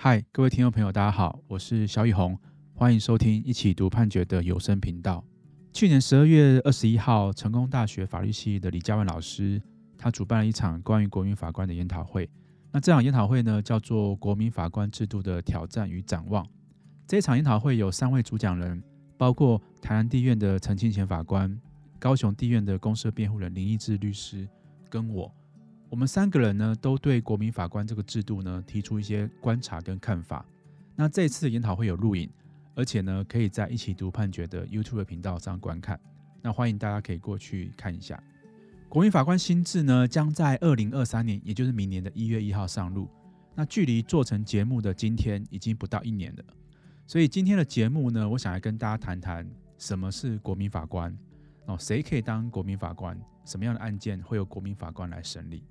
嗨，各位听众朋友，大家好，我是萧奕弘，欢迎收听一起读判决的有声频道。去年十二月二十一号，成功大学法律系的李嘉文老师，他主办了一场关于国民法官的研讨会。那这场研讨会呢，叫做《国民法官制度的挑战与展望》。这场研讨会有三位主讲人，包括台南地院的陈清干法官、高雄地院的公设辩护人林义智律师，跟我。我们三个人呢，都对国民法官这个制度呢，提出一些观察跟看法。那这次研讨会有录影，而且呢，可以在一起读判决的 YouTube 频道上观看。那欢迎大家可以过去看一下。国民法官新制呢，将在二零二三年，也就是明年的一月一号上路。那距离做成节目的今天，已经不到一年了。所以今天的节目呢，我想来跟大家谈谈什么是国民法官哦，谁可以当国民法官？什么样的案件会由国民法官来审理？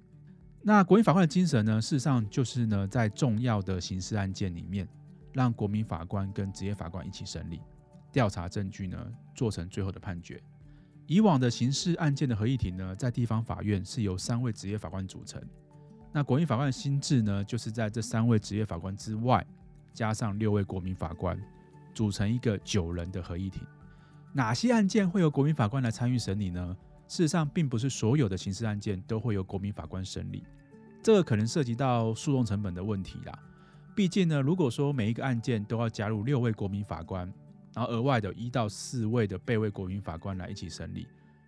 那国民法官的精神呢？事实上就是呢，在重要的刑事案件里面，让国民法官跟职业法官一起审理，调查证据呢，做成最后的判决。以往的刑事案件的合议庭呢，在地方法院是由三位职业法官组成。那国民法官的新制呢，就是在这三位职业法官之外，加上六位国民法官，组成一个九人的合议庭。哪些案件会由国民法官来参与审理呢？事实上，并不是所有的刑事案件都会由国民法官审理。这个可能涉及到诉讼成本的问题啦。毕竟呢，如果说每一个案件都要加入六位国民法官，然后额外的一到四位的备位国民法官来一起审理，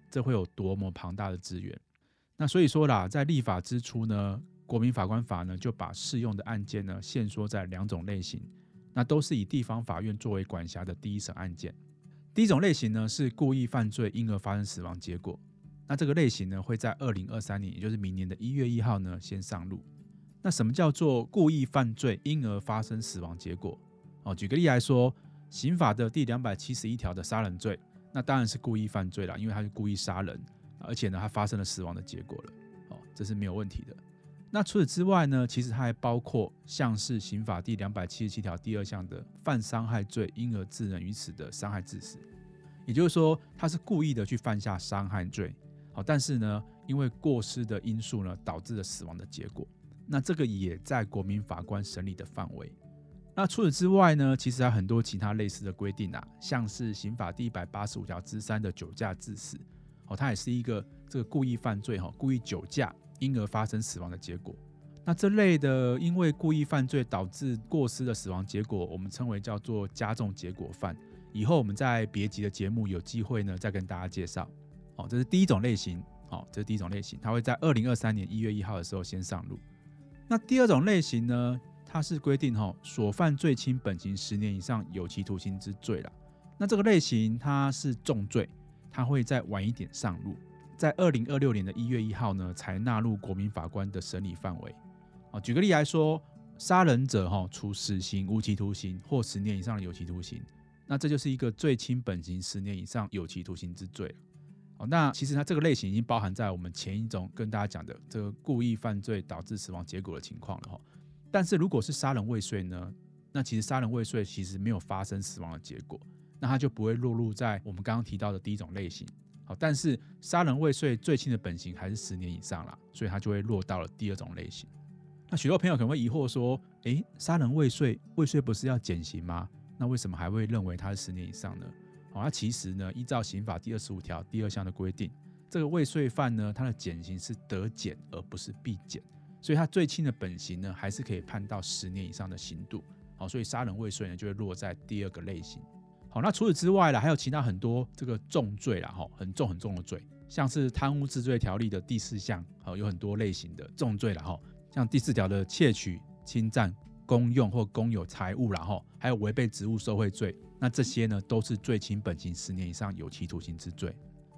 这会有多么庞大的资源？那所以说啦，在立法之初呢，国民法官法呢就把适用的案件呢限缩在两种类型，那都是以地方法院作为管辖的第一审案件。第一种类型呢是故意犯罪因而发生死亡结果。那这个类型呢，会在二零二三年，也就是明年的一月一号呢，先上路。那什么叫做故意犯罪因而发生死亡结果？哦，举个例来说，刑法的第两百七十一条的杀人罪，那当然是故意犯罪了，因为他是故意杀人，而且呢，他发生了死亡的结果了。哦，这是没有问题的。那除此之外呢，其实它还包括像是刑法第两百七十七条第二项的犯伤害罪因而致人于死的伤害致死，也就是说，他是故意的去犯下伤害罪。好但是呢，因为过失的因素呢，导致了死亡的结果，那这个也在国民法官审理的范围。那除此之外呢，其实还有很多其他类似的规定啊，像是刑法第一百八十五条之三的酒驾致死，哦，它也是一个这个故意犯罪哈，故意酒驾因而发生死亡的结果。那这类的因为故意犯罪导致过失的死亡结果，我们称为叫做加重结果犯。以后我们在别集的节目有机会呢，再跟大家介绍。哦，这是第一种类型。好，这是第一种类型，它会在二零二三年一月一号的时候先上路。那第二种类型呢？它是规定哈，所犯最轻本刑十年以上有期徒刑之罪了。那这个类型它是重罪，它会再晚一点上路，在二零二六年的一月一号呢，才纳入国民法官的审理范围。啊，举个例来说，杀人者哈，处死刑、无期徒刑或十年以上的有期徒刑，那这就是一个最轻本刑十年以上有期徒刑之罪。哦，那其实它这个类型已经包含在我们前一种跟大家讲的这个故意犯罪导致死亡结果的情况了哈。但是如果是杀人未遂呢，那其实杀人未遂其实没有发生死亡的结果，那它就不会落入在我们刚刚提到的第一种类型。好，但是杀人未遂最轻的本刑还是十年以上啦，所以它就会落到了第二种类型。那许多朋友可能会疑惑说，诶，杀人未遂，未遂不是要减刑吗？那为什么还会认为它是十年以上呢？好，那其实呢，依照刑法第二十五条第二项的规定，这个未遂犯呢，他的减刑是得减而不是必减，所以他最轻的本刑呢，还是可以判到十年以上的刑度。好，所以杀人未遂呢，就会落在第二个类型。好，那除此之外呢，还有其他很多这个重罪啦，哈，很重很重的罪，像是贪污治罪条例的第四项，好，有很多类型的重罪了，哈，像第四条的窃取、侵占。公用或公有财物，然后还有违背职务受贿罪，那这些呢都是罪轻本刑十年以上有期徒刑之罪。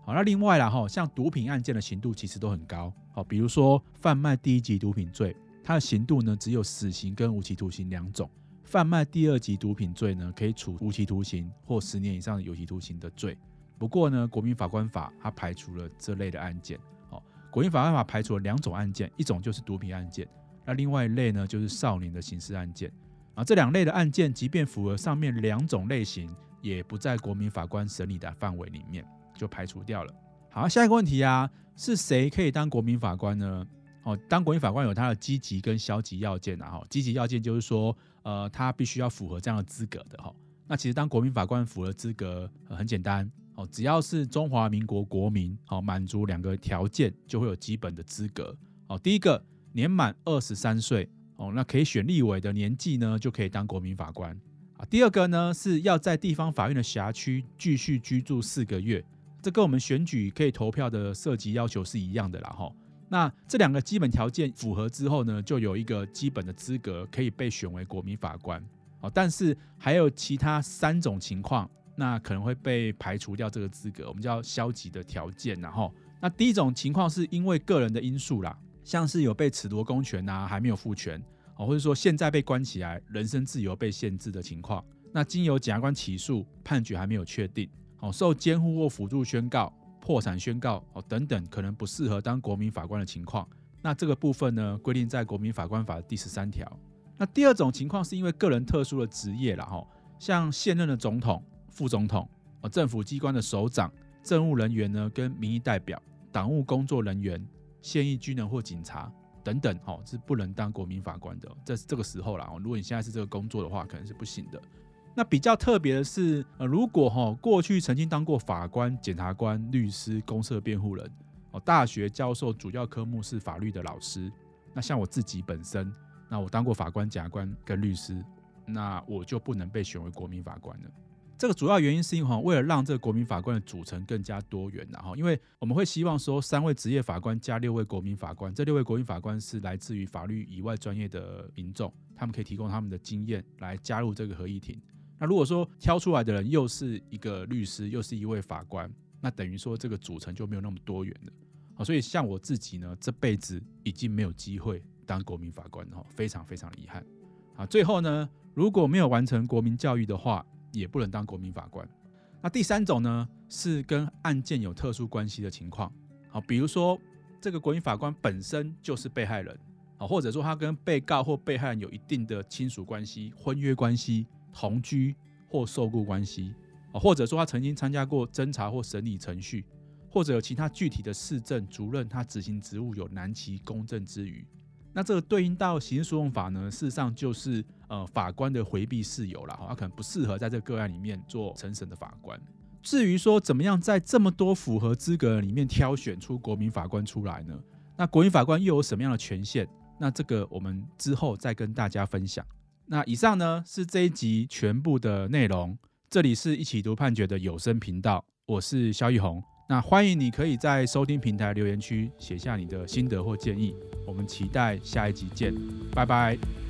好，那另外啦哈，像毒品案件的刑度其实都很高。好，比如说贩卖第一级毒品罪，它的刑度呢只有死刑跟无期徒刑两种；贩卖第二级毒品罪呢可以处无期徒刑或十年以上有期徒刑的罪。不过呢，国民法官法它排除了这类的案件。好，国民法官法排除了两种案件，一种就是毒品案件。那另外一类呢，就是少年的刑事案件啊。这两类的案件，即便符合上面两种类型，也不在国民法官审理的范围里面，就排除掉了。好，下一个问题啊，是谁可以当国民法官呢？哦，当国民法官有他的积极跟消极要件啊。哈，积极要件就是说，呃，他必须要符合这样的资格的哈。那其实当国民法官符合资格很简单哦，只要是中华民国国民，好，满足两个条件就会有基本的资格。哦，第一个年满二十三岁哦，那可以选立委的年纪呢，就可以当国民法官啊。第二个呢是要在地方法院的辖区继续居住四个月，这跟我们选举可以投票的涉及要求是一样的啦哈。那这两个基本条件符合之后呢，就有一个基本的资格可以被选为国民法官。哦，但是还有其他三种情况，那可能会被排除掉这个资格，我们叫消极的条件。然后，那第一种情况是因为个人的因素啦，像是有被褫夺公权呐，还没有复权，哦，或者说现在被关起来，人身自由被限制的情况，那经由检察官起诉，判决还没有确定，哦，受监护或辅助宣告。破产宣告哦等等，可能不适合当国民法官的情况，那这个部分呢，规定在国民法官法第十三条。那第二种情况是因为个人特殊的职业啦，哈，像现任的总统、副总统、政府机关的首长、政务人员呢，跟民意代表、党务工作人员、现役军人或警察等等，哦，是不能当国民法官的。这这个时候啦，如果你现在是这个工作的话，可能是不行的。那比较特别的是，呃，如果哈过去曾经当过法官、检察官、律师、公设辩护人，哦，大学教授主要科目是法律的老师，那像我自己本身，那我当过法官、检察官跟律师，那我就不能被选为国民法官了。这个主要原因是因为，为了让这个国民法官的组成更加多元，然后因为我们会希望说，三位职业法官加六位国民法官，这六位国民法官是来自于法律以外专业的民众，他们可以提供他们的经验来加入这个合议庭。那如果说挑出来的人又是一个律师，又是一位法官，那等于说这个组成就没有那么多元了。好，所以像我自己呢，这辈子已经没有机会当国民法官哈，非常非常遗憾。啊，最后呢，如果没有完成国民教育的话，也不能当国民法官。那第三种呢，是跟案件有特殊关系的情况。好，比如说这个国民法官本身就是被害人，啊，或者说他跟被告或被害人有一定的亲属关系、婚约关系。同居或受雇关系啊，或者说他曾经参加过侦查或审理程序，或者有其他具体的事证，主任他执行职务有难其公正之余。那这个对应到刑事诉讼法呢，事实上就是呃法官的回避事由了，他可能不适合在这个个案里面做成审的法官。至于说怎么样在这么多符合资格里面挑选出国民法官出来呢？那国民法官又有什么样的权限？那这个我们之后再跟大家分享。那以上呢是这一集全部的内容。这里是一起读判决的有声频道，我是萧奕弘。那欢迎你可以在收听平台留言区写下你的心得或建议。我们期待下一集见，拜拜。